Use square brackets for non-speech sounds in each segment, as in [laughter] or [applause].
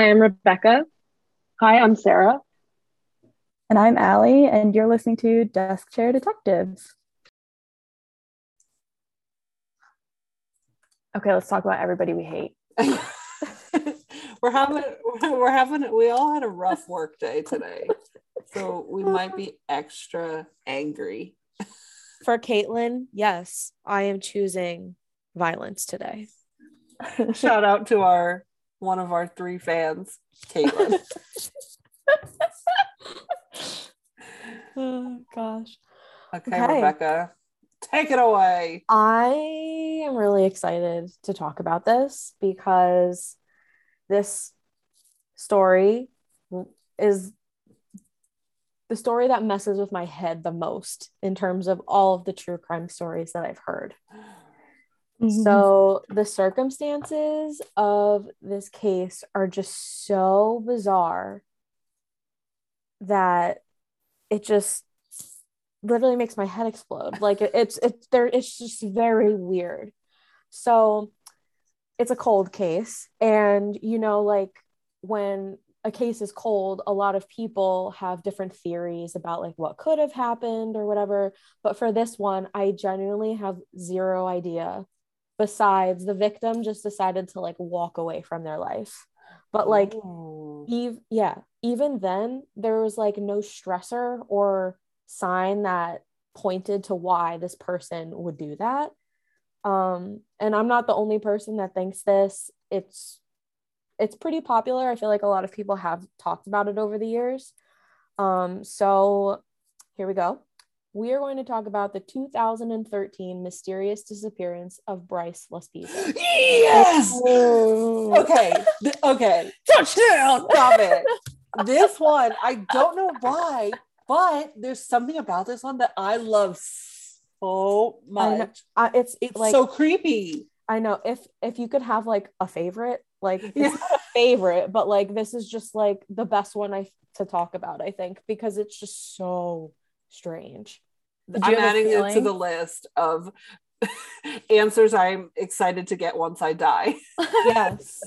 Hi, I'm Rebecca. Hi, I'm Sarah. And I'm Ally, and you're listening to Desk Chair Detectives. Okay, let's talk about everybody we hate. [laughs] we're having we're having we all had a rough work day today. So we might be extra angry. For Caitlin, yes, I am choosing violence today. [laughs] Shout out to our one of our three fans, Caitlin. [laughs] oh gosh. Okay, okay, Rebecca, take it away. I am really excited to talk about this because this story is the story that messes with my head the most in terms of all of the true crime stories that I've heard. [gasps] Mm-hmm. So the circumstances of this case are just so bizarre that it just literally makes my head explode. Like it, it's it's there it's just very weird. So it's a cold case and you know like when a case is cold, a lot of people have different theories about like what could have happened or whatever. But for this one, I genuinely have zero idea besides the victim just decided to like walk away from their life. But like eve yeah even then there was like no stressor or sign that pointed to why this person would do that. Um and i'm not the only person that thinks this. It's it's pretty popular. I feel like a lot of people have talked about it over the years. Um so here we go we are going to talk about the 2013 mysterious disappearance of Bryce Laspisa. Yes. okay. Okay. Touchdown. Stop it. [laughs] this one, I don't know why, but there's something about this one that I love so much. Uh, it's it's like, so creepy. I know. If if you could have like a favorite, like [laughs] yeah. a favorite, but like this is just like the best one I to talk about. I think because it's just so strange. I'm adding it to the list of [laughs] answers I'm excited to get once I die. [laughs] yes.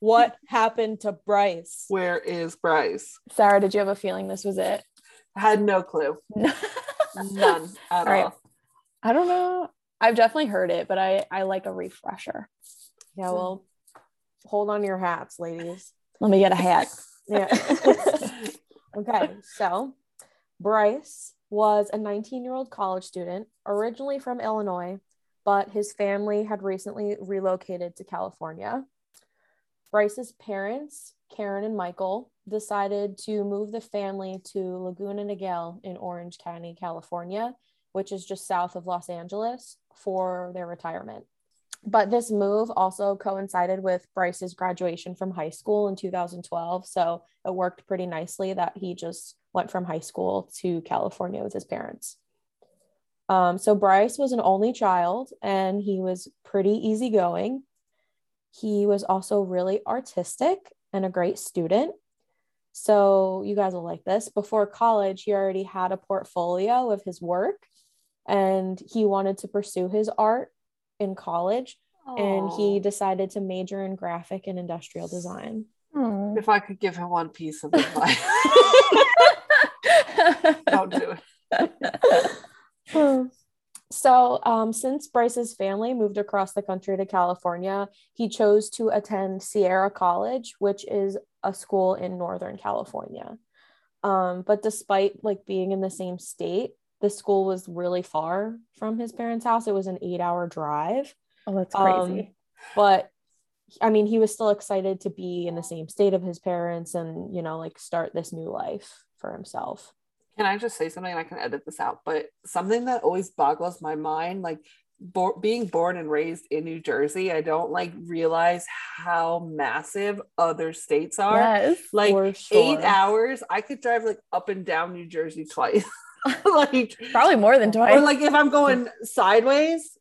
what happened to Bryce? Where is Bryce? Sarah, did you have a feeling this was it? Had no clue. [laughs] None at all. all. I don't know. I've definitely heard it, but I I like a refresher. Yeah, hmm. well, hold on your hats, ladies. Let me get a hat. yeah. okay, so Bryce was a 19 year old college student, originally from Illinois, but his family had recently relocated to California. Bryce's parents, Karen and Michael, decided to move the family to Laguna Niguel in Orange County, California, which is just south of Los Angeles, for their retirement. But this move also coincided with Bryce's graduation from high school in 2012. So it worked pretty nicely that he just went from high school to California with his parents. Um, so Bryce was an only child and he was pretty easygoing. He was also really artistic and a great student. So you guys will like this. Before college, he already had a portfolio of his work and he wanted to pursue his art in college Aww. and he decided to major in graphic and industrial design. If I could give him one piece of [laughs] advice. [laughs] Don't do it. [laughs] So, um, since Bryce's family moved across the country to California, he chose to attend Sierra College, which is a school in Northern California. Um, but despite like being in the same state, the school was really far from his parents' house. It was an eight-hour drive. Oh, that's crazy. Um, but I mean, he was still excited to be in the same state of his parents and, you know, like start this new life for himself. Can I just say something? I can edit this out, but something that always boggles my mind, like bo- being born and raised in New Jersey, I don't like realize how massive other states are. Yes, like sure. eight hours, I could drive like up and down New Jersey twice. [laughs] like probably more than twice. Or like if I'm going sideways.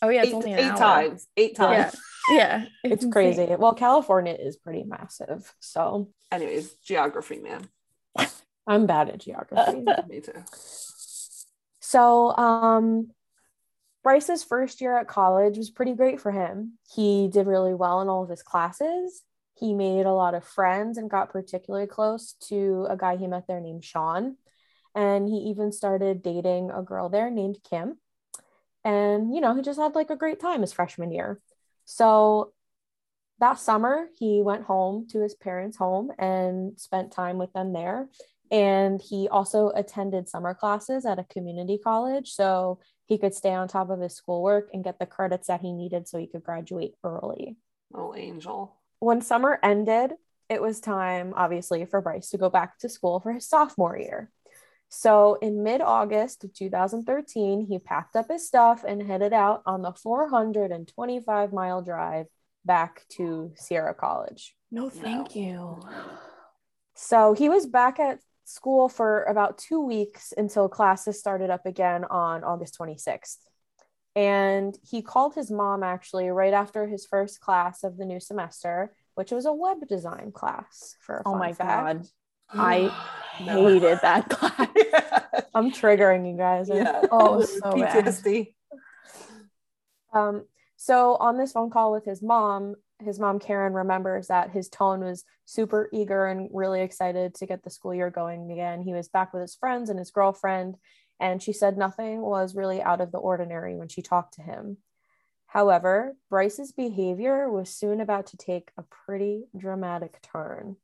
Oh yeah, eight, eight times. Eight times. Yeah, yeah it's, it's crazy. Well, California is pretty massive. So, anyways, geography, man. I'm bad at geography. [laughs] Me too. So, um, Bryce's first year at college was pretty great for him. He did really well in all of his classes. He made a lot of friends and got particularly close to a guy he met there named Sean. And he even started dating a girl there named Kim. And, you know, he just had like a great time his freshman year. So that summer, he went home to his parents' home and spent time with them there. And he also attended summer classes at a community college. So he could stay on top of his schoolwork and get the credits that he needed so he could graduate early. Oh, angel. When summer ended, it was time, obviously, for Bryce to go back to school for his sophomore year. So in mid August of 2013, he packed up his stuff and headed out on the 425 mile drive back to Sierra College. No, thank no. you. So he was back at school for about two weeks until classes started up again on August 26th. And he called his mom actually right after his first class of the new semester, which was a web design class for oh my fact. god [gasps] I [gasps] hated that class. [laughs] I'm triggering you guys. Yeah. Oh, so PTSD. Bad. Um, so on this phone call with his mom, his mom Karen remembers that his tone was super eager and really excited to get the school year going again. He was back with his friends and his girlfriend, and she said nothing was really out of the ordinary when she talked to him. However, Bryce's behavior was soon about to take a pretty dramatic turn.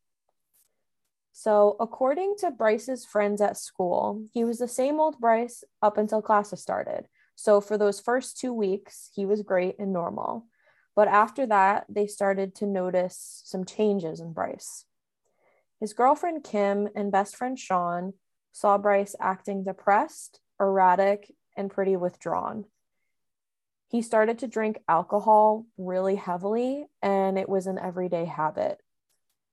So, according to Bryce's friends at school, he was the same old Bryce up until classes started. So, for those first two weeks, he was great and normal. But after that, they started to notice some changes in Bryce. His girlfriend Kim and best friend Sean saw Bryce acting depressed, erratic, and pretty withdrawn. He started to drink alcohol really heavily, and it was an everyday habit.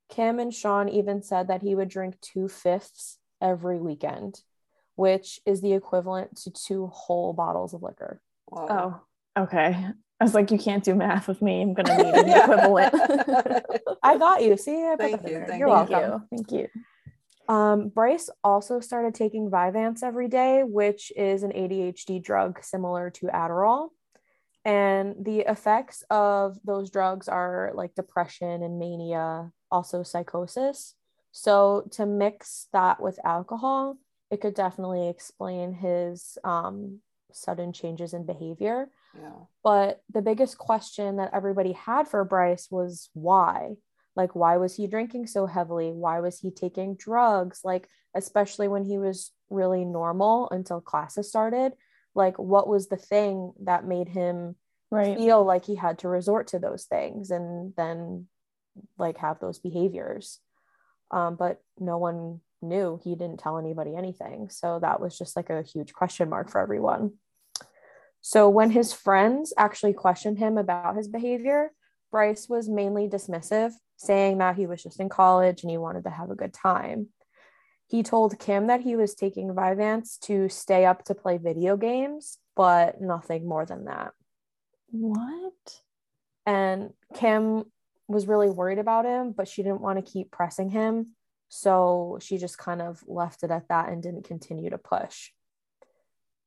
Kim and Sean even said that he would drink two fifths every weekend, which is the equivalent to two whole bottles of liquor. Oh, okay. I was like, you can't do math with me. I'm gonna need an [laughs] equivalent. [laughs] I got you. See, I thank you. Thank You're thank welcome. You. Thank you. Um, Bryce also started taking Vyvanse every day, which is an ADHD drug similar to Adderall. And the effects of those drugs are like depression and mania, also psychosis. So to mix that with alcohol, it could definitely explain his um, sudden changes in behavior. Yeah. But the biggest question that everybody had for Bryce was why? Like, why was he drinking so heavily? Why was he taking drugs? Like, especially when he was really normal until classes started. Like, what was the thing that made him right. feel like he had to resort to those things and then like have those behaviors um, but no one knew he didn't tell anybody anything so that was just like a huge question mark for everyone so when his friends actually questioned him about his behavior bryce was mainly dismissive saying that he was just in college and he wanted to have a good time he told kim that he was taking vyvanse to stay up to play video games but nothing more than that what and kim was really worried about him, but she didn't want to keep pressing him. So she just kind of left it at that and didn't continue to push.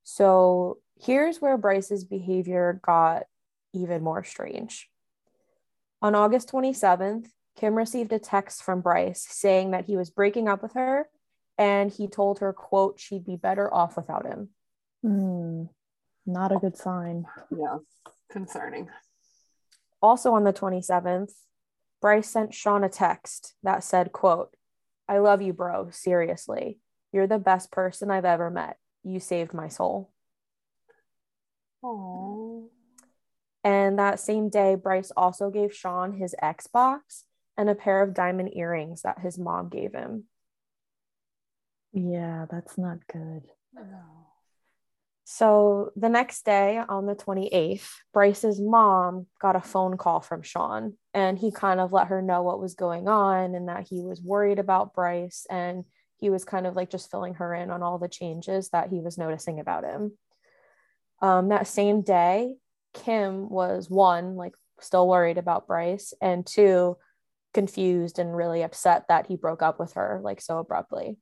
So here's where Bryce's behavior got even more strange. On August 27th, Kim received a text from Bryce saying that he was breaking up with her and he told her, quote, she'd be better off without him. Mm, not a good sign. Yeah, concerning. Also on the 27th, Bryce sent Sean a text that said, quote, I love you, bro. Seriously. You're the best person I've ever met. You saved my soul. Aww. And that same day, Bryce also gave Sean his Xbox and a pair of diamond earrings that his mom gave him. Yeah, that's not good. No. So the next day on the 28th, Bryce's mom got a phone call from Sean and he kind of let her know what was going on and that he was worried about Bryce and he was kind of like just filling her in on all the changes that he was noticing about him. Um, that same day, Kim was one, like still worried about Bryce, and two, confused and really upset that he broke up with her like so abruptly.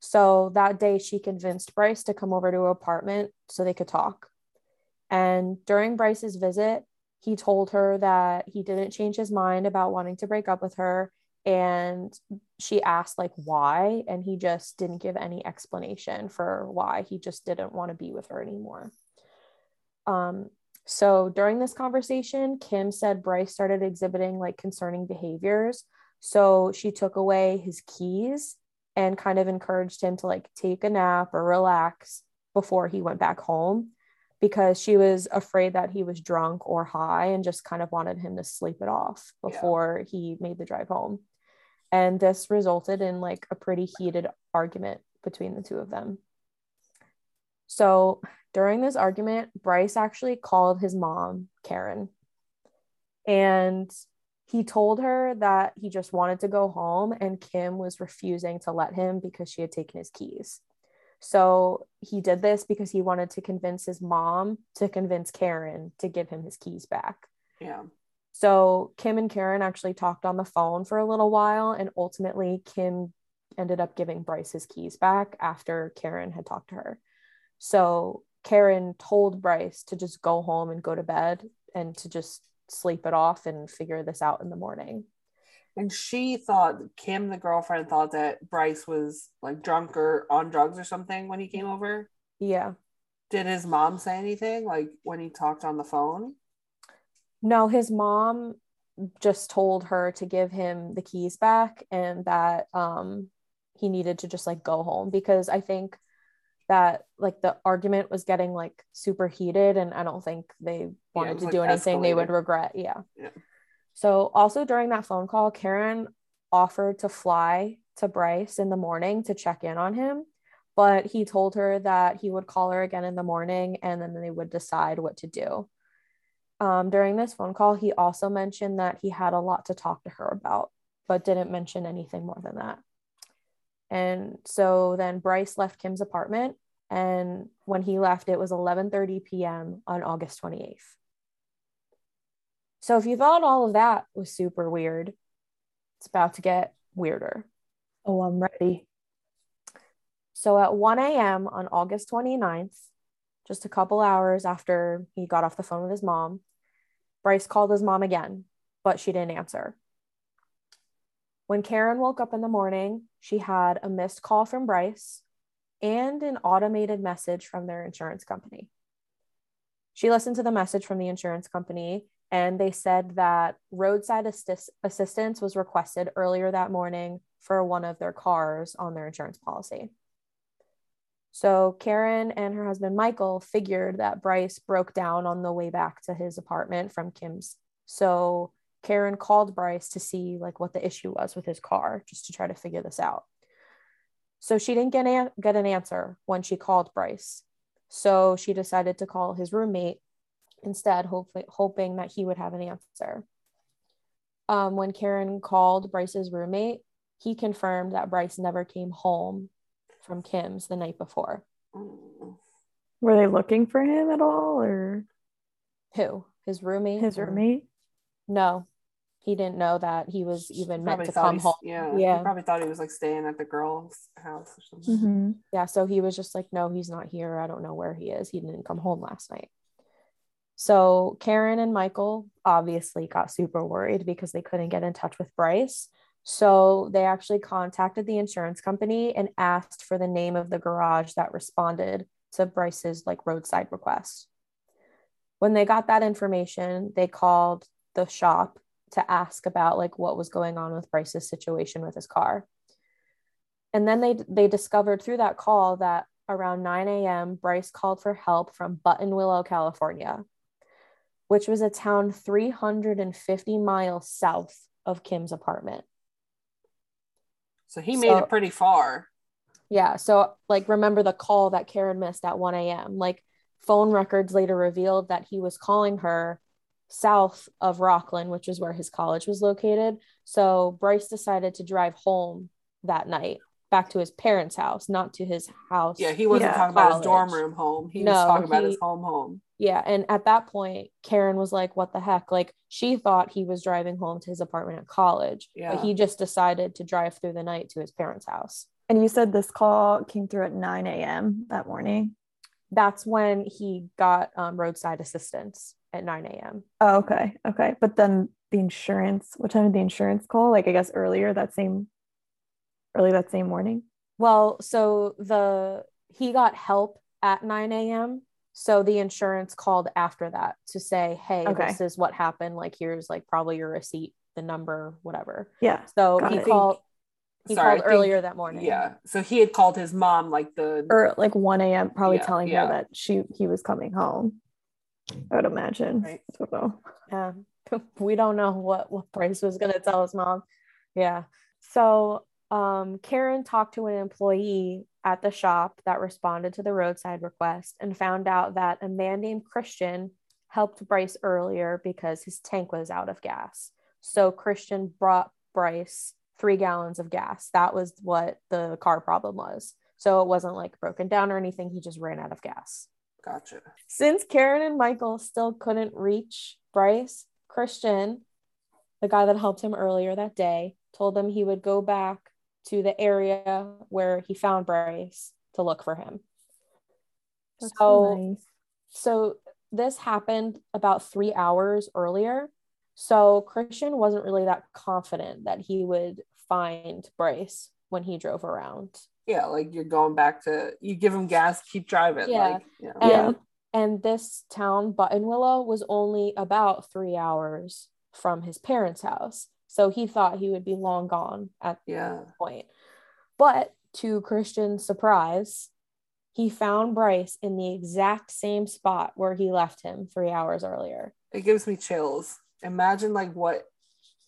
So that day, she convinced Bryce to come over to her apartment so they could talk. And during Bryce's visit, he told her that he didn't change his mind about wanting to break up with her and she asked like why and he just didn't give any explanation for why he just didn't want to be with her anymore um so during this conversation kim said bryce started exhibiting like concerning behaviors so she took away his keys and kind of encouraged him to like take a nap or relax before he went back home because she was afraid that he was drunk or high and just kind of wanted him to sleep it off before yeah. he made the drive home. And this resulted in like a pretty heated argument between the two of them. So during this argument, Bryce actually called his mom, Karen, and he told her that he just wanted to go home, and Kim was refusing to let him because she had taken his keys. So he did this because he wanted to convince his mom to convince Karen to give him his keys back. Yeah. So Kim and Karen actually talked on the phone for a little while, and ultimately, Kim ended up giving Bryce his keys back after Karen had talked to her. So Karen told Bryce to just go home and go to bed and to just sleep it off and figure this out in the morning. And she thought Kim, the girlfriend, thought that Bryce was like drunk or on drugs or something when he came over. Yeah. Did his mom say anything like when he talked on the phone? No, his mom just told her to give him the keys back and that um he needed to just like go home because I think that like the argument was getting like super heated and I don't think they wanted yeah, to like do anything escalated. they would regret. Yeah. yeah. So, also during that phone call, Karen offered to fly to Bryce in the morning to check in on him, but he told her that he would call her again in the morning and then they would decide what to do. Um, during this phone call, he also mentioned that he had a lot to talk to her about, but didn't mention anything more than that. And so then Bryce left Kim's apartment, and when he left, it was 11:30 p.m. on August 28th. So if you thought all of that was super weird, it's about to get weirder. Oh, I'm ready. So at 1 a.m. on August 29th, just a couple hours after he got off the phone with his mom, Bryce called his mom again, but she didn't answer. When Karen woke up in the morning, she had a missed call from Bryce and an automated message from their insurance company. She listened to the message from the insurance company and they said that roadside assist- assistance was requested earlier that morning for one of their cars on their insurance policy. So Karen and her husband Michael figured that Bryce broke down on the way back to his apartment from Kim's. So Karen called Bryce to see like what the issue was with his car just to try to figure this out. So she didn't get, an- get an answer when she called Bryce. So she decided to call his roommate instead, hopefully, hoping that he would have an answer. Um, when Karen called Bryce's roommate, he confirmed that Bryce never came home from Kim's the night before. Were they looking for him at all or who? His roommate? His roommate? No. He didn't know that he was even meant to come home. Yeah. Yeah. He probably thought he was like staying at the girl's house or something. Mm-hmm. Yeah. So he was just like, no, he's not here. I don't know where he is. He didn't come home last night. So Karen and Michael obviously got super worried because they couldn't get in touch with Bryce. So they actually contacted the insurance company and asked for the name of the garage that responded to Bryce's like roadside request. When they got that information, they called the shop to ask about like what was going on with Bryce's situation with his car. And then they they discovered through that call that around 9 a.m. Bryce called for help from Buttonwillow, California, which was a town 350 miles south of Kim's apartment. So he made so, it pretty far. Yeah. So, like, remember the call that Karen missed at 1 a.m. Like, phone records later revealed that he was calling her south of Rocklin, which is where his college was located. So, Bryce decided to drive home that night back to his parents' house, not to his house. Yeah, he wasn't yeah, talking college. about his dorm room home. He no, was talking he, about his home home. Yeah. And at that point, Karen was like, what the heck? Like she thought he was driving home to his apartment at college. Yeah. But he just decided to drive through the night to his parents' house. And you said this call came through at 9 a.m. that morning. that's when he got um, roadside assistance at 9 a.m. Oh, okay. Okay. But then the insurance, what time did the insurance call? Like I guess earlier that same early that same morning. Well, so the he got help at 9 a.m. So the insurance called after that to say, hey, Okay. this is what happened. Like here's like probably your receipt, the number, whatever. Yeah. So Got he it. called he Sorry, I called think- earlier that morning. Yeah. So he had called his mom like the Or like 1 a.m. probably Yeah, telling yeah. her that she he was coming home. I would imagine. Right. I don't know. Yeah. [laughs] we don't know what what Bryce was gonna tell his mom. Yeah. So um Karen talked to an employee at the shop that responded to the roadside request and found out that a man named Christian helped Bryce earlier because his tank was out of gas. So Christian brought Bryce three gallons of gas. That was what the car problem was. So it wasn't like broken down or anything. He just ran out of gas. Gotcha. Since Karen and Michael still couldn't reach Bryce, Christian, the guy that helped him earlier that day, told them he would go back to the area where he found Bryce to look for him. That's so, nice. so this happened about three hours earlier. So Christian wasn't really that confident that he would find Bryce when he drove around. Yeah, like you're going back to you give him gas, keep driving. Yeah. Like, yeah. and Yeah. and this town buttonwillow was only about three hours from his parents house so he thought he would be long gone at yeah. that point but to christian's surprise he found bryce in the exact same spot where he left him three hours earlier It gives me chills. Imagine like what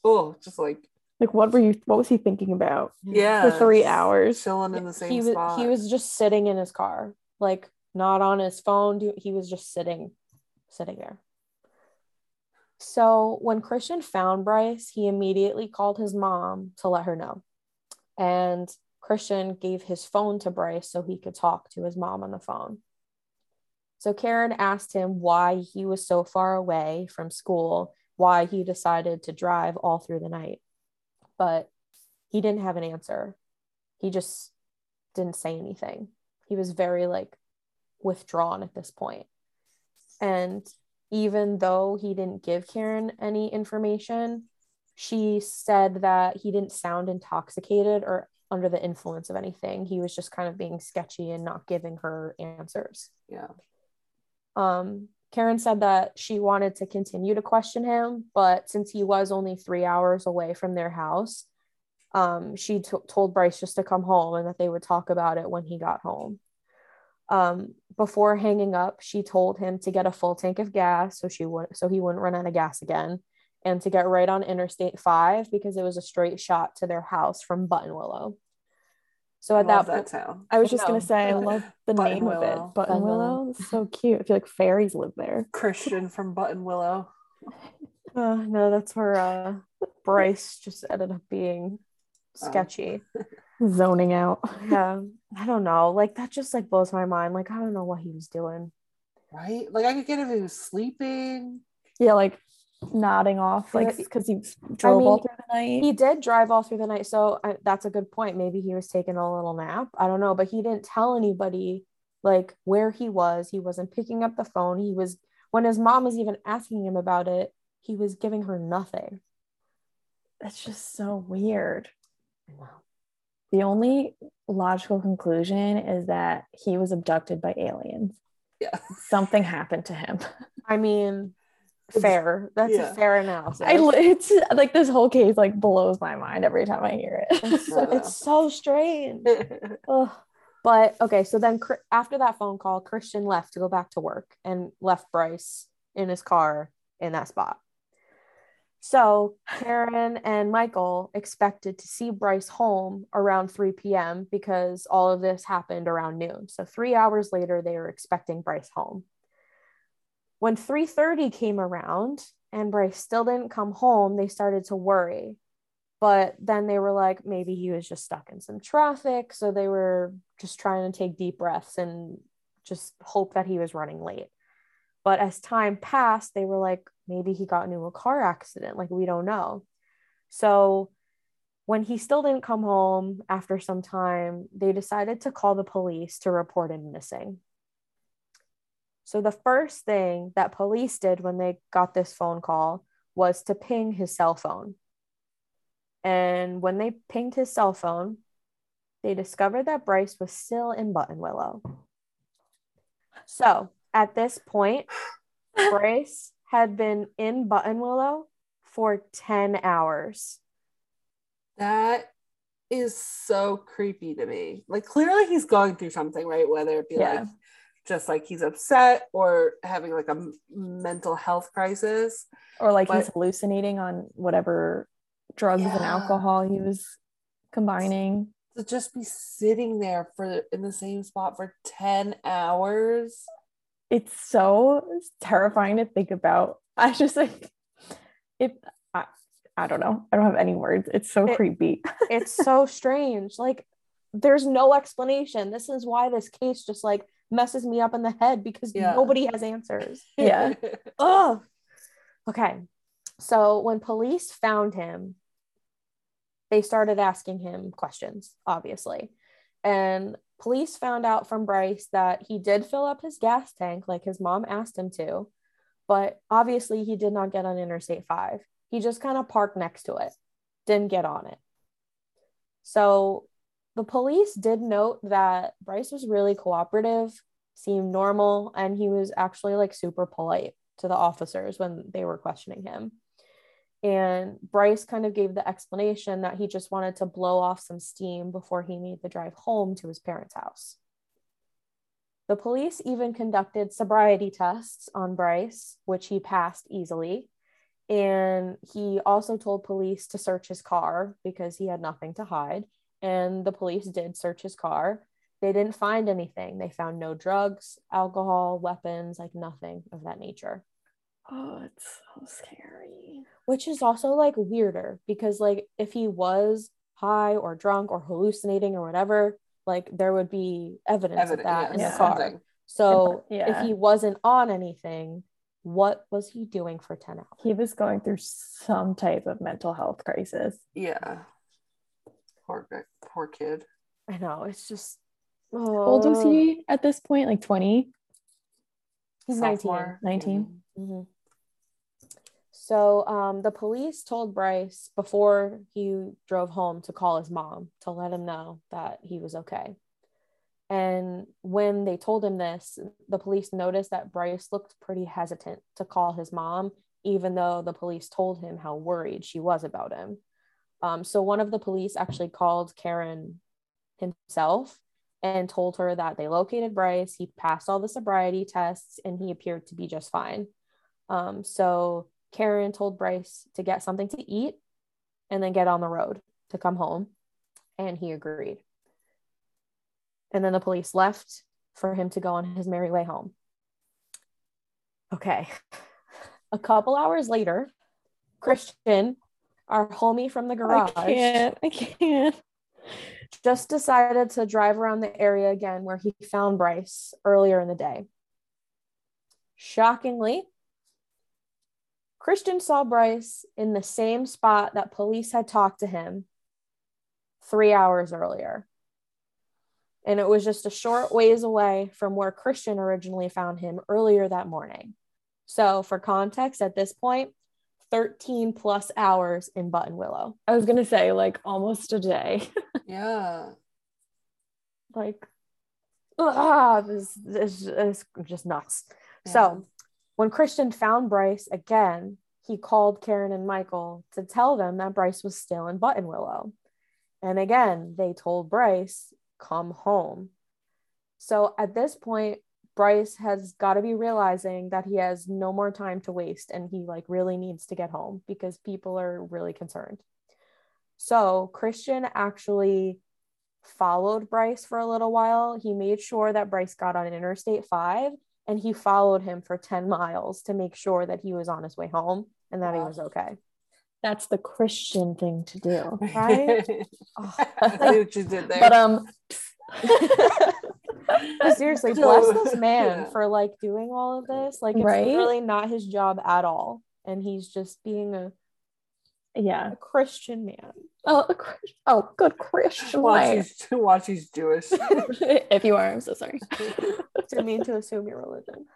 oh, just like Like what were you what was he thinking about yeah. for three hours? Chilling in the same he was spot. he was just sitting in his car like not on his phone he was just sitting sitting there so when christian found bryce he immediately called his mom to let her know and christian gave his phone to bryce so he could talk to his mom on the phone so karen asked him why he was so far away from school why he decided to drive all through the night but he didn't have an answer he just didn't say anything. He was very like withdrawn at this point. And even though he didn't give Karen any information, she said that he didn't sound intoxicated or under the influence of anything. He was just kind of being sketchy and not giving her answers. yeah. Um, Karen said that she wanted to continue to question him, but since he was only three hours away from their house, um, she t- told Bryce just to come home and that they would talk about it when he got home. Um, before hanging up, she told him to get a full tank of gas so she would so he wouldn't run out of gas again, and to get right on Interstate Five because it was a straight shot to their house from Buttonwillow. So at that, that point, town. I was just No. gonna say I [laughs] love the name of it. Buttonwillow. Buttonwillow. It's so cute. I feel like fairies live there. Christian from Buttonwillow. Uh, [laughs] no, that's where uh, Bryce just ended up being sketchy. [laughs] Zoning out. Yeah, I don't know. Like that just like blows my mind. Like I don't know what he was doing. Right? Like I could get if he was sleeping. Yeah, like nodding off, like because he drove all mean, through the night. He did drive all through the night, so I, that's a good point. Maybe he was taking a little nap. I don't know, but he didn't tell anybody like where he was. He wasn't picking up the phone. He was when his mom was even asking him about it. He was giving her nothing. That's just so weird. The only logical conclusion is that he was abducted by aliens. Yeah. Something happened to him. I mean, fair. That's Yeah. a fair analysis. I it's like this whole case like blows my mind every time I hear it. it's, so, [laughs] it's so strange. [laughs] But okay, so then after that phone call, Christian left to go back to work and left Bryce in his car in that spot. So Karen and Michael expected to see Bryce home around 3 p.m. because all of this happened around noon. So three hours later, they were expecting Bryce home. When 3:30 came around and Bryce still didn't come home, they started to worry. But then they were like maybe he was just stuck in some traffic. So they were just trying to take deep breaths and just hope that he was running late. But as time passed they were like maybe he got into a car accident. Like we don't know. So when he still didn't come home after some time they decided to call the police to report him missing So the first thing that police did when they got this phone call was to ping his cell phone. And when they pinged his cell phone, they discovered that Bryce was still in Buttonwillow. So at this point, Bryce had been in Buttonwillow for 10 hours. That is so creepy to me. Like clearly he's going through something, right? Whether it be Yeah. like just like he's upset or having like a mental health crisis. Or like he's hallucinating on whatever drugs and alcohol he was combining. To just be sitting there for in the same spot for 10 hours. It's so terrifying to think about. I just like it. I, I don't know. I don't have any words. It's so It- creepy. [laughs] It's so strange. Like, there's no explanation. This is why this case just like messes me up in the head because Yeah. nobody has answers. [laughs] Yeah. Ugh. Okay. So when police found him, they started asking him questions, obviously. And police found out from Bryce that he did fill up his gas tank like his mom asked him to, but obviously he did not get on Interstate 5. He just kind of parked next to it, didn't get on it. So the police did note that Bryce was really cooperative, seemed normal, and he was actually like super polite to the officers when they were questioning him. And Bryce kind of gave the explanation that he just wanted to blow off some steam before he made the drive home to his parents' house. The police even conducted sobriety tests on Bryce, which he passed easily. And he also told police to search his car because he had nothing to hide. And the police did search his car. They didn't find anything. They found no drugs, alcohol, weapons, like nothing of that nature Oh, it's so scary. which is also like weirder because like if he was high or drunk or hallucinating or whatever like there would be evidence Evident- of that in yeah, the car something. so Yeah. if he wasn't on anything what was he doing for 10 hours He was going through some type of mental health crisis. Yeah. Poor poor kid. i know it's just How old was oh, he at this point? Like 20? he's Sophomore. 19? Mhm. So um, the police told Bryce before he drove home to call his mom to let him know that he was okay. And when they told him this, the police noticed that Bryce looked pretty hesitant to call his mom, even though the police told him how worried she was about him. Um, so one of the police actually called Karen himself and told her that they located Bryce. He passed all the sobriety tests and he appeared to be just fine. Um, so Karen told Bryce to get something to eat and then get on the road to come home. And he agreed. And then the police left for him to go on his merry way home. Okay. [laughs] A couple hours later, Christian, our homie from the garage, I can't. I can't. just decided to drive around the area again where he found Bryce earlier in the day. Shockingly, Christian saw Bryce in the same spot that police had talked to him three hours earlier. And it was just a short ways away from where Christian originally found him earlier that morning. So, for context, at this point, 13 plus hours in Buttonwillow. I was going to say, like, almost a day. [laughs] Yeah. like ah, this, this is just nuts. Yeah. So when Christian found Bryce again, he called Karen and Michael to tell them that Bryce was still in Buttonwillow. And again, they told Bryce, come home. So at this point, Bryce has got to be realizing that he has no more time to waste and he like really needs to get home because people are really concerned. So Christian actually followed Bryce for a little while. He made sure that Bryce got on Interstate 5 and he followed him for 10 miles to make sure that he was on his way home and that he was okay. That's the Christian thing to do. Right? [laughs] Oh, I what you did there. But um, But [laughs] seriously, bless this [laughs] man yeah. for like doing all of this. Like it's Right? really not his job at all. And he's just being a Yeah. A Christian man. Oh, a Chris- oh, good Christian Watch way. he's, [laughs] watch he's Jewish. [laughs] if you are, I'm so sorry. Didn't mean to assume your religion.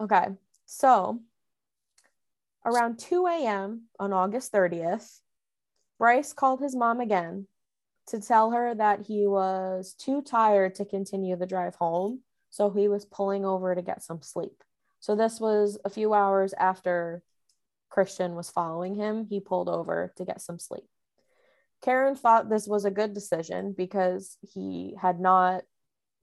Okay, so around 2 a.m. on August 30th, Bryce called his mom again to tell her that he was too tired to continue the drive home. So he was pulling over to get some sleep. So this was a few hours after Christian was following him. He pulled over to get some sleep. Karen thought this was a good decision because he had not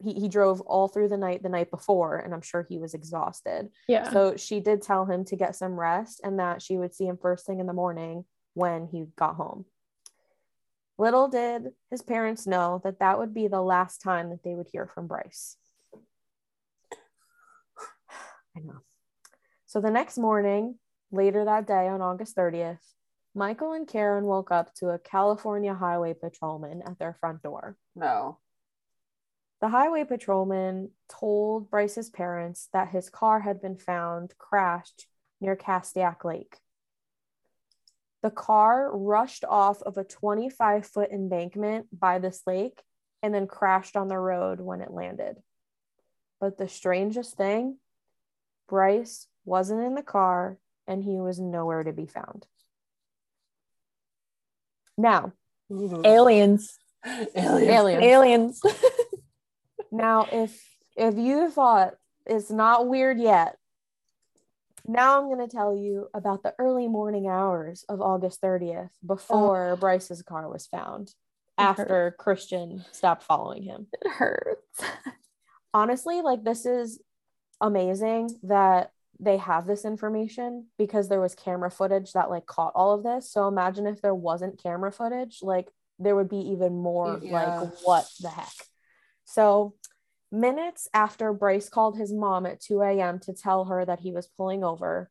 he, he drove all through the night the night before and i'm sure he was exhausted yeah. so she did tell him to get some rest and that she would see him first thing in the morning when he got home little did his parents know that that would be the last time that they would hear from bryce [sighs] i know so the next morning later that day on august 30th michael and karen woke up to a california highway patrolman at their front door no. the highway patrolman told Bryce's parents that his car had been found crashed near Castaic Lake. The car rushed off of a 25 foot embankment by this lake and then crashed on the road when it landed. But the strangest thing Bryce wasn't in the car and he was nowhere to be found. Now, mm-hmm. Aliens. Aliens. aliens. Aliens. [laughs] Now, if if you thought it's not weird yet, now I'm going to tell you about the early morning hours of August 30th before Bryce's car was found after Christian stopped following him. it hurts. [laughs] Honestly, like this is amazing that they have this information because there was camera footage that like caught all of this. So imagine if there wasn't camera footage, like there would be even more Yeah. like what the heck. So minutes after Bryce called his mom at 2 a.m. to tell her that he was pulling over,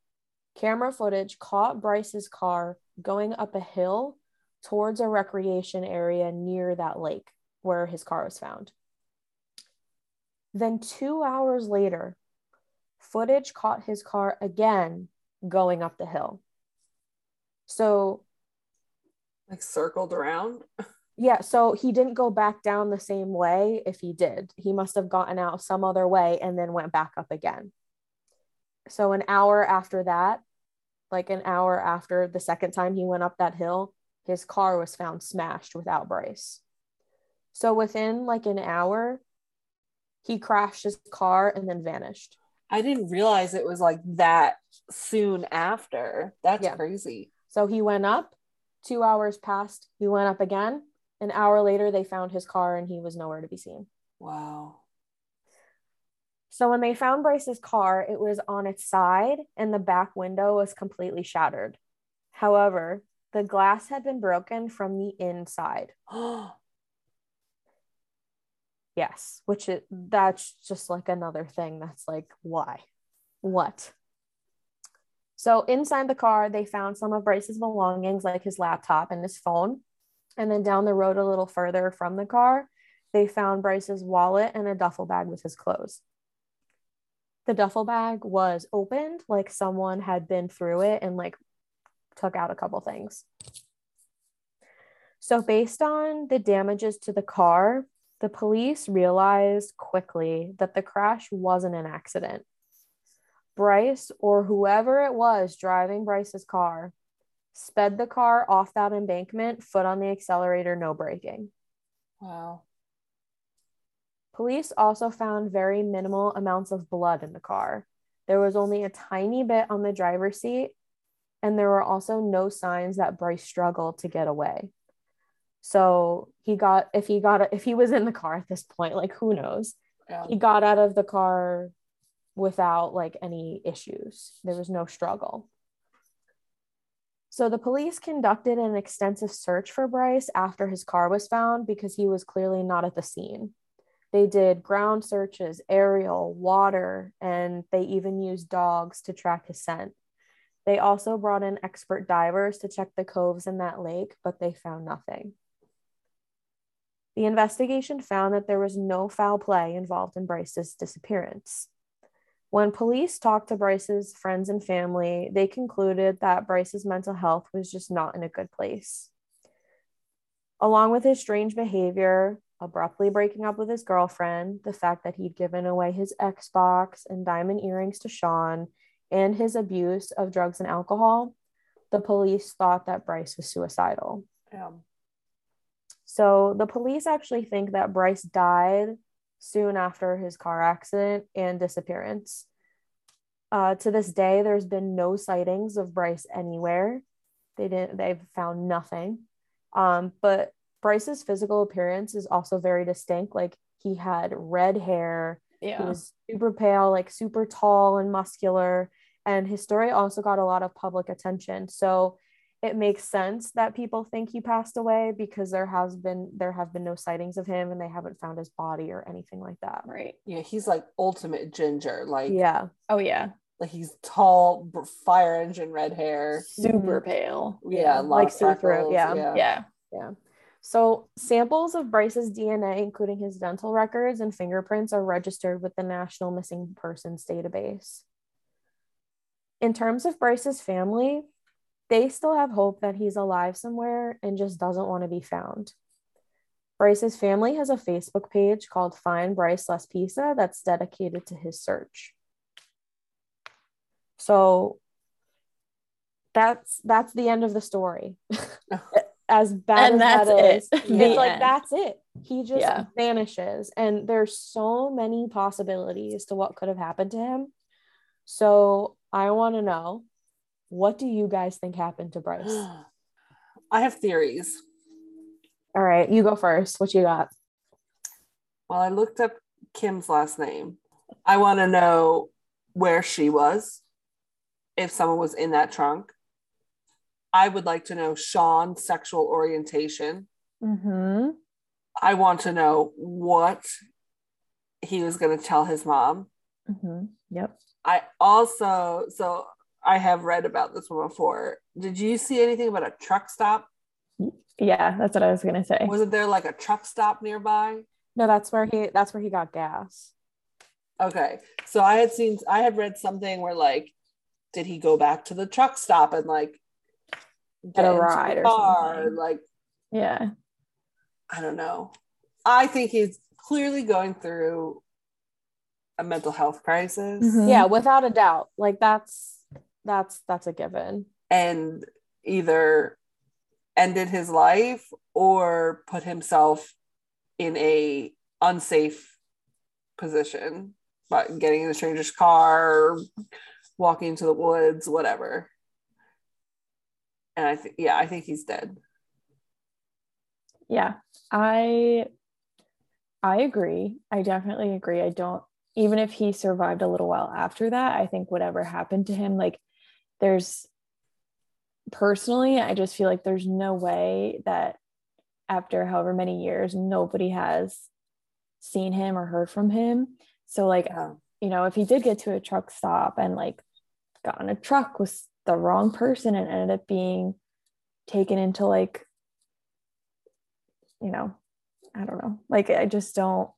camera footage caught Bryce's car going up a hill towards a recreation area near that lake where his car was found. Then, two hours later, footage caught his car again going up the hill. So, Like circled around. [laughs] yeah, so he didn't go back down the same way if he did. He must have gotten out some other way and then went back up again. So, an hour after that, like an hour after the second time he went up that hill, his car was found smashed without Bryce. So, within like an hour, he crashed his car and then vanished. I didn't realize it was like that soon after. That's Yeah. crazy. So he went up, two hours passed, he went up again. An hour later, they found his car and he was nowhere to be seen. Wow. So when they found Bryce's car, it was on its side and the back window was completely shattered. However, the glass had been broken from the inside. [gasps] Yes, which is that's just like another thing that's like, why? What? So inside the car, they found some of Bryce's belongings, like his laptop and his phone. And then down the road, a little further from the car, they found Bryce's wallet and a duffel bag with his clothes. The duffel bag was opened, like someone had been through it and like took out a couple things. So, based on the damages to the car, the police realized quickly that the crash wasn't an accident. Bryce, or whoever it was driving Bryce's car, sped the car off that embankment, foot on the accelerator, no braking. wow. Police also found very minimal amounts of blood in the car. There was only a tiny bit on the driver's seat, and there were also no signs that Bryce struggled to get away. So he got if he got if he was in the car at this point, like who knows? Yeah. He got out of the car without like any issues. There was no struggle. So the police conducted an extensive search for Bryce after his car was found because he was clearly not at the scene. They did ground searches, aerial, water, and they even used dogs to track his scent. They also brought in expert divers to check the coves in that lake, but they found nothing. The investigation found that there was no foul play involved in Bryce's disappearance. When police talked to Bryce's friends and family, they concluded that Bryce's mental health was just not in a good place. Along with his strange behavior, abruptly breaking up with his girlfriend, the fact that he'd given away his Xbox and diamond earrings to Sean, and his abuse of drugs and alcohol, the police thought that Bryce was suicidal. Yeah. So the police actually think that Bryce died soon after his car accident and disappearance. Uh, to this day, there's been no sightings of Bryce anywhere. They didn't. They've found nothing. Um, but Bryce's physical appearance is also very distinct. Like he had red hair. Yeah. He was super pale, like super tall and muscular. And his story also got a lot of public attention. So it makes sense that people think he passed away because there has been there have been no sightings of him and they haven't found his body or anything like that. Right. Yeah, he's like ultimate ginger. Like Yeah. Oh yeah. like he's tall, fire engine red hair. Super mm-hmm. pale. Yeah, a lot like super yeah. yeah. Yeah. Yeah. So samples of Bryce's DNA, including his dental records and fingerprints, are registered with the National Missing Persons Database. In terms of Bryce's family, they still have hope that he's alive somewhere and just doesn't want to be found. Bryce's family has a Facebook page called Find Bryce Laspisa that's dedicated to his search. So that's that's the end of the story. [laughs] [laughs] as bad And as that is, it. it's The like end. that's it. He just Yeah. vanishes, and there's so many possibilities to what could have happened to him. So I want to know, what do you guys think happened to Bryce? [gasps] I have theories. All right, you go first. What you got? Well, I looked up Kim's last name. I want to know where she was, if someone was in that trunk. I would like to know Sean's sexual orientation. Mm-hmm. I want to know what he was going to tell his mom. Mm-hmm. Yep. I also, so I have read about this one before. Did you see anything about a truck stop? Yeah, that's what I was gonna say. Wasn't there like a truck stop nearby? No, that's where he. That's where he got gas. Okay. So I had seen, I had read something where like, did he go back to the truck stop and like Get a ride or car? something. Like, Yeah. I don't know. I think he's clearly going through a mental health crisis Mhm. Yeah, without a doubt. Like that's that's that's a given. and either ended his life or put himself in a unsafe position by getting in a stranger's car walking into the woods whatever and i think yeah i think he's dead Yeah. I I agree. I definitely agree. I don't even if he survived a little while after that, I think whatever happened to him, like there's personally, I just feel like there's no way that after however many years, nobody has seen him or heard from him. So like yeah you know, if he did get to a truck stop and like got on a truck with the wrong person and ended up being taken into like, you know, I don't know. Like I just don't.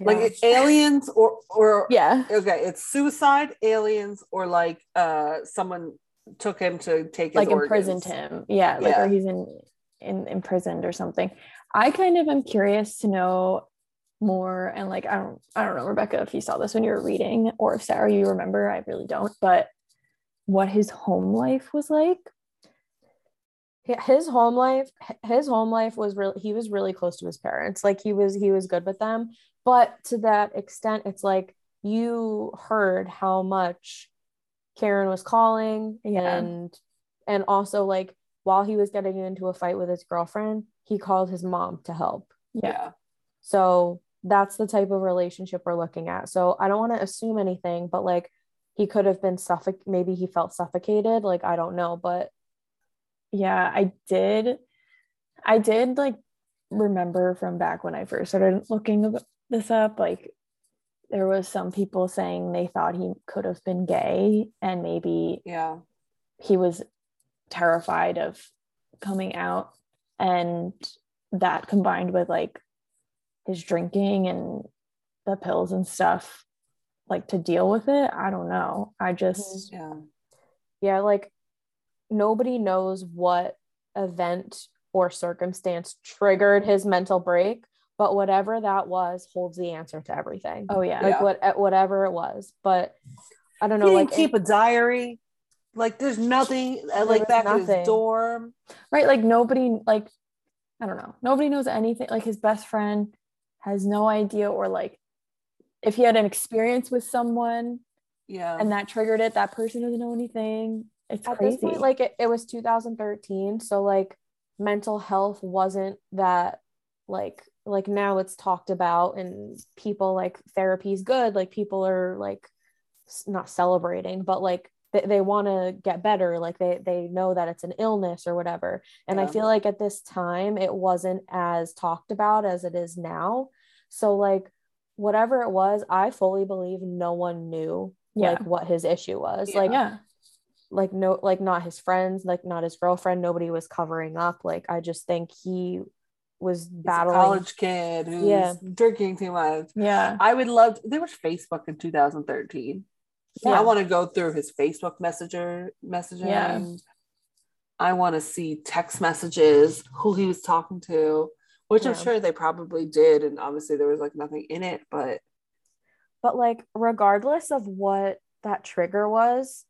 Like Yeah. it's aliens or or Yeah. okay it's suicide aliens or like uh someone took him to take his Like organs. imprisoned him. Yeah. Like Yeah. or he's in in imprisoned or something. I kind of am curious to know more and like I don't I don't know Rebecca if you saw this when you were reading or if Sarah you remember I really don't but what his home life was like his home life his home life was really he was really close to his parents like he was he was good with them but to that extent it's like you heard how much karen was calling Yeah. and and also like while he was getting into a fight with his girlfriend he called his mom to help. Yeah. So that's the type of relationship we're looking at. So i don't want to assume anything but like he could have been suffoc maybe he felt suffocated like i don't know but yeah i did i did like remember from back when i first started looking this up like there was some people saying they thought he could have been gay and maybe yeah. he was terrified of coming out. And that combined with like his drinking and the pills and stuff like to deal with it i don't know. I just mm-hmm. Yeah. Yeah, like nobody knows what event or circumstance triggered his mental break, but whatever that was holds the answer to everything. oh yeah like Yeah. what whatever it was. But I don't He know, didn't like keep a diary. Like there's nothing uh, like was back in his dorm. right like nobody like i don't know nobody knows anything like his best friend has no idea or like if he had an experience with someone Yeah. and that triggered it that person doesn't know anything it's at crazy this point, like it, it was 2013. So like mental health wasn't that like like now it's talked about and people like therapy is good. Like people are like not celebrating, but like they, they want to get better. Like they they know that it's an illness or whatever. And I feel like at this time it wasn't as talked about as it is now. So like whatever it was, I fully believe no one knew Yeah. like what his issue was. Yeah. Like yeah like no like not his friends like not his girlfriend nobody was covering up like i just think he was battling college kid who's Yeah. drinking too much. yeah I would love there was Facebook in 2013. Yeah. I want to go through his Facebook messenger messaging. Yeah. I want to see text messages, who he was talking to, which I'm sure they probably did. And obviously there was like nothing in it, but but like regardless of what that trigger was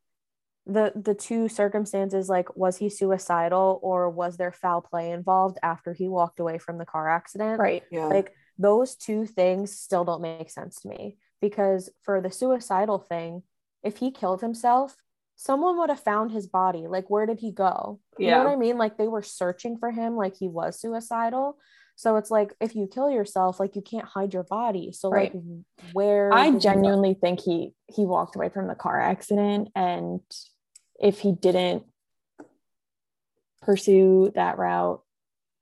the the two circumstances like was he suicidal or was there foul play involved after he walked away from the car accident? Right. Yeah. like those two things still don't make sense to me because for the suicidal thing if he killed himself someone would have found his body. Like where did he go? You know Yeah. what i mean? Like they were searching for him like he was suicidal so it's like if you kill yourself like you can't hide your body. So Right. like where I genuinely think he he walked away from the car accident and if he didn't pursue that route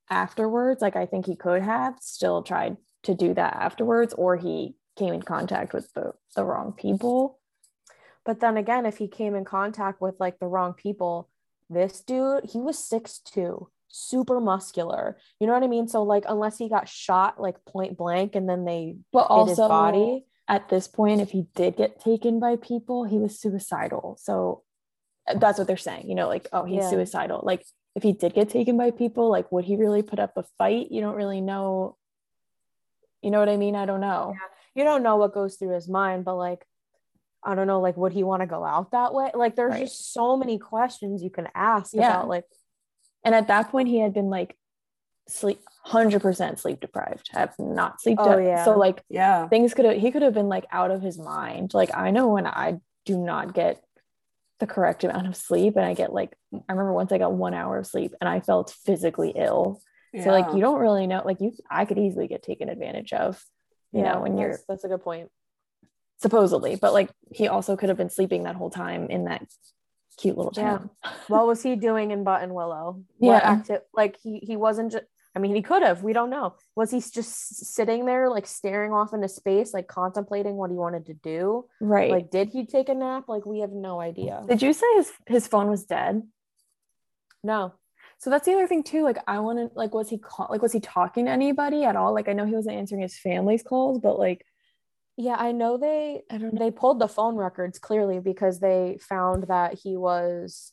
afterwards like I think he could have still tried to do that afterwards or he came in contact with the the wrong people. But then again if he came in contact with like the wrong people this dude he was six 6'2 super muscular. You know what i mean? So like unless he got shot like point blank and then they but also body. at this point if he did get taken by people he was suicidal. So that's what they're saying you know like oh he's Yeah. suicidal. Like if he did get taken by people like would he really put up a fight? You don't really know. You know what i mean? I don't know. You don't know what goes through his mind, but like, I don't know, like, would he want to go out that way? Like, there's Right. just so many questions you can ask Yeah. about, like, and at that point he had been like sleep 100% sleep deprived have not sleep Oh, yeah. so like yeah. things could have he could have been like out of his mind like i know when i do not get the correct amount of sleep and i get like i remember once i got one hour of sleep and i felt physically ill Yeah. so like you don't really know like you i could easily get taken advantage of you know when you're that's, that's a good point. supposedly but like he also could have been sleeping that whole time in that cute little Yeah. [laughs] What was he doing in Buttonwillow? Yeah. What acti- like, he, he wasn't just, I mean, he could have, we don't know. Was he just sitting there, like, staring off into space, like, contemplating what he wanted to do? right Like, did he take a nap? Like, we have no idea. did you say his his phone was dead No. So that's the other thing too. Like, I want to like, was he call- like, was he talking to anybody at all? Like, I know he wasn't answering his family's calls, but like, Yeah, I know they I don't know. they pulled the phone records clearly because they found that he was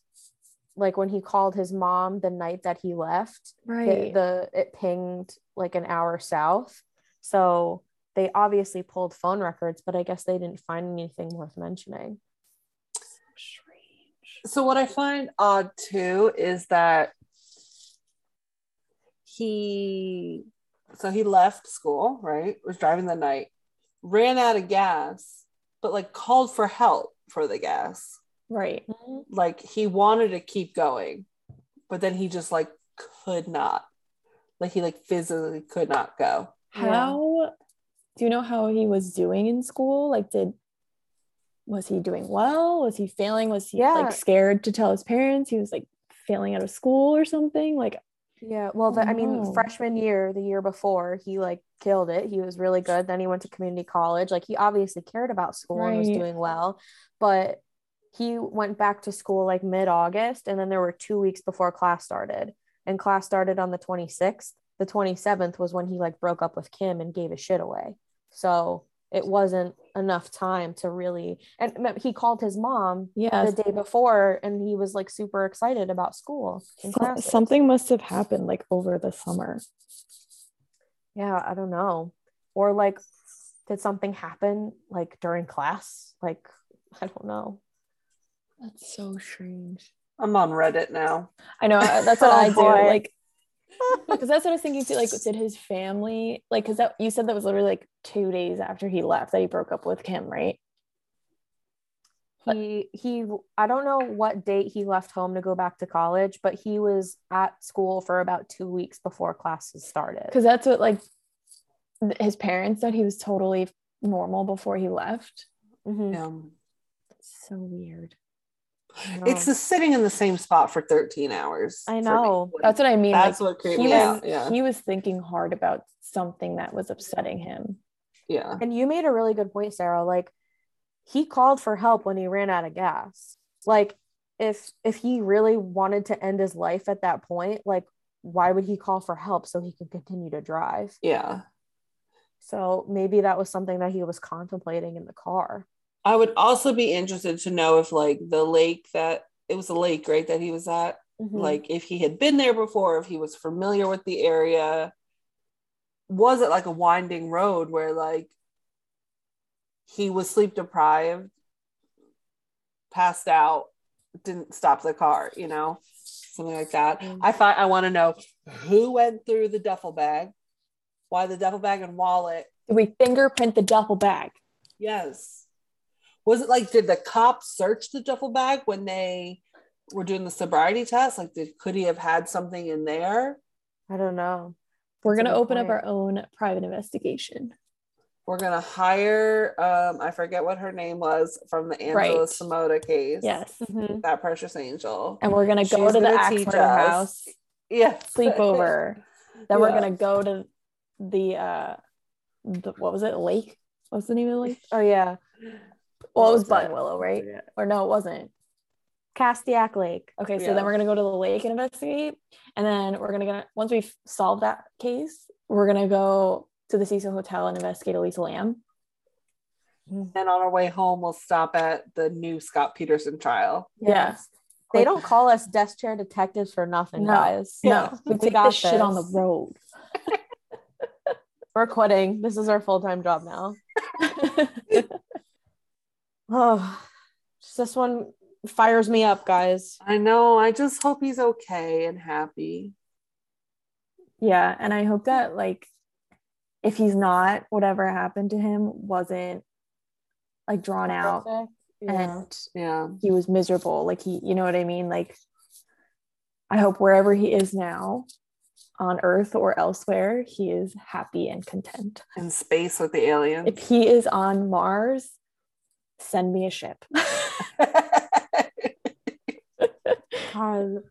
like when he called his mom the night that he left the, Right. the it pinged like an hour south so they obviously pulled phone records but i guess they didn't find anything worth mentioning Strange. So what I find odd too is that he so he left school, right? Was driving the night, ran out of gas, but like called for help for the gas. Right. Like he wanted to keep going, but then he just like could not. Like he like physically could not go. Yeah. How do you know how he was doing in school? Like, did was he doing well? Was he failing? Was he Yeah. like scared to tell his parents? He was like failing out of school or something? Like, yeah well the, i mean Oh. freshman year the year before he like killed it. He was really good. Then he went to community college. Like he obviously cared about school and was doing well but he went back to school like mid-august and then there were two weeks before class started. And class started on the 26th the 27th was when he like broke up with kim and gave his shit away. So it wasn't enough time to really and he called his mom Yeah. the day before and he was like super excited about school so- something must have happened like over the summer. yeah i don't know or like did something happen like during class like i don't know That's so strange. I'm on Reddit now. I know uh, that's what [laughs] Oh, I do. boy. Like, because that's what I was thinking too. Like, did his family like? Because that you said that was literally like two days after he left that he broke up with Kim, right? He he i don't know what date he left home to go back to college but he was at school for about two weeks before classes started Because that's what like his parents said he was totally normal before he left. Mhm. Yeah. So weird. I know. It's the sitting in the same spot for 13 hours. I for me. know. That's what I mean. That's like, what creeped he me was out. Yeah. he was thinking hard about something that was upsetting him. Yeah. and you made a really good point sarah like he called for help when he ran out of gas like if if he really wanted to end his life at that point like why would he call for help so he could continue to drive Yeah. so maybe that was something that he was contemplating in the car I would also be interested to know if like the lake that it was a lake, right, that he was at, Mhm. like if he had been there before, if he was familiar with the area. Was it like a winding road where like he was sleep deprived, passed out, didn't stop the car, you know, something like that. Mm. I find I want to know who went through the duffel bag, why the duffel bag and wallet Did we fingerprint the duffel bag? Yes. Was it like did the cops search the duffel bag when they were doing the sobriety test? Like did could he have had something in there? i don't know We're That's gonna good open up our own private investigation. We're gonna hire um I forget what her name was from the Angela Right. Samota case. Yes. Mhm. That precious angel. And we're gonna go She's to the gonna Axe teach house, Yeah. sleepover. [laughs] then we're gonna go to the uh the, what was it? Lake? What's the name of the lake? oh yeah Well, it was was Button? Willow, right? Or no, it wasn't. Castaic lake Okay, so Yeah. then we're gonna go to the lake and investigate, and then we're gonna get once we've solved that case, we're gonna go to the Cecil Hotel and investigate Elisa Lam. Mm-hmm. And on our way home, we'll stop at the new Scott Peterson trial. Yes. they don't call us desk chair detectives for nothing No. guys No, we We take got this shit on the road. [laughs] we're quitting this is our full-time job now [laughs] Oh, this one fires me up, guys. I know. I just hope he's okay and happy. yeah, and I hope that like if he's not, whatever happened to him wasn't like drawn out Yeah. and Yeah. he was miserable. Like he, you know what I mean? Like I hope wherever he is now on earth or elsewhere, he is happy and content. In space with the aliens. If he is on Mars, send me a ship. [laughs] God,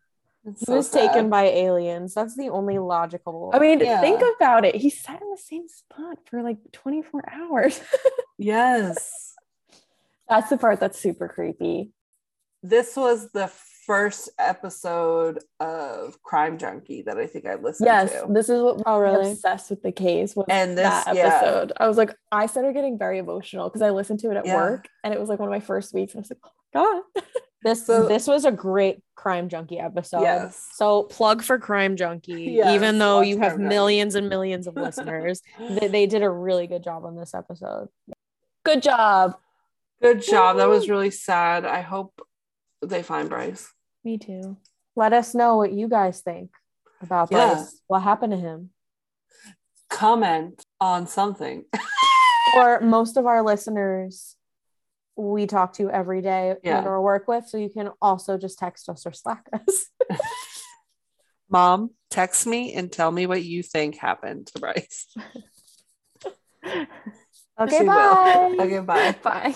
It's he so was sad. taken by aliens. That's the only logical. I mean, Yeah. think about it. He sat in the same spot for like 24 hours. [laughs] Yes. that's the part that's super creepy. This was the first episode of Crime Junkie that I think I listened Yes, to. this is what Oh, made really? obsessed with the case was And this- that yeah. episode. I was like, I started getting very emotional because I listened to it at Yeah. work and it was like one of my first weeks. And I was like, oh God. [laughs] this so- this was a great crime junkie episode. Yes. So plug for crime junkie. Yes, even though you have Crime Junkie. millions and millions of listeners, [laughs] they, they did a really good job on this episode. Good job. Good job. That was really sad. I hope they find Bryce. Me too. Let us know what you guys think about Yeah. Bryce. What happened to him? Comment on something. [laughs] or most of our listeners we talk to every day Yeah. or work with so you can also just text us or slack us [laughs] Mom, text me and tell me what you think happened to Bryce. [laughs] okay She will. bye Okay, bye. Bye.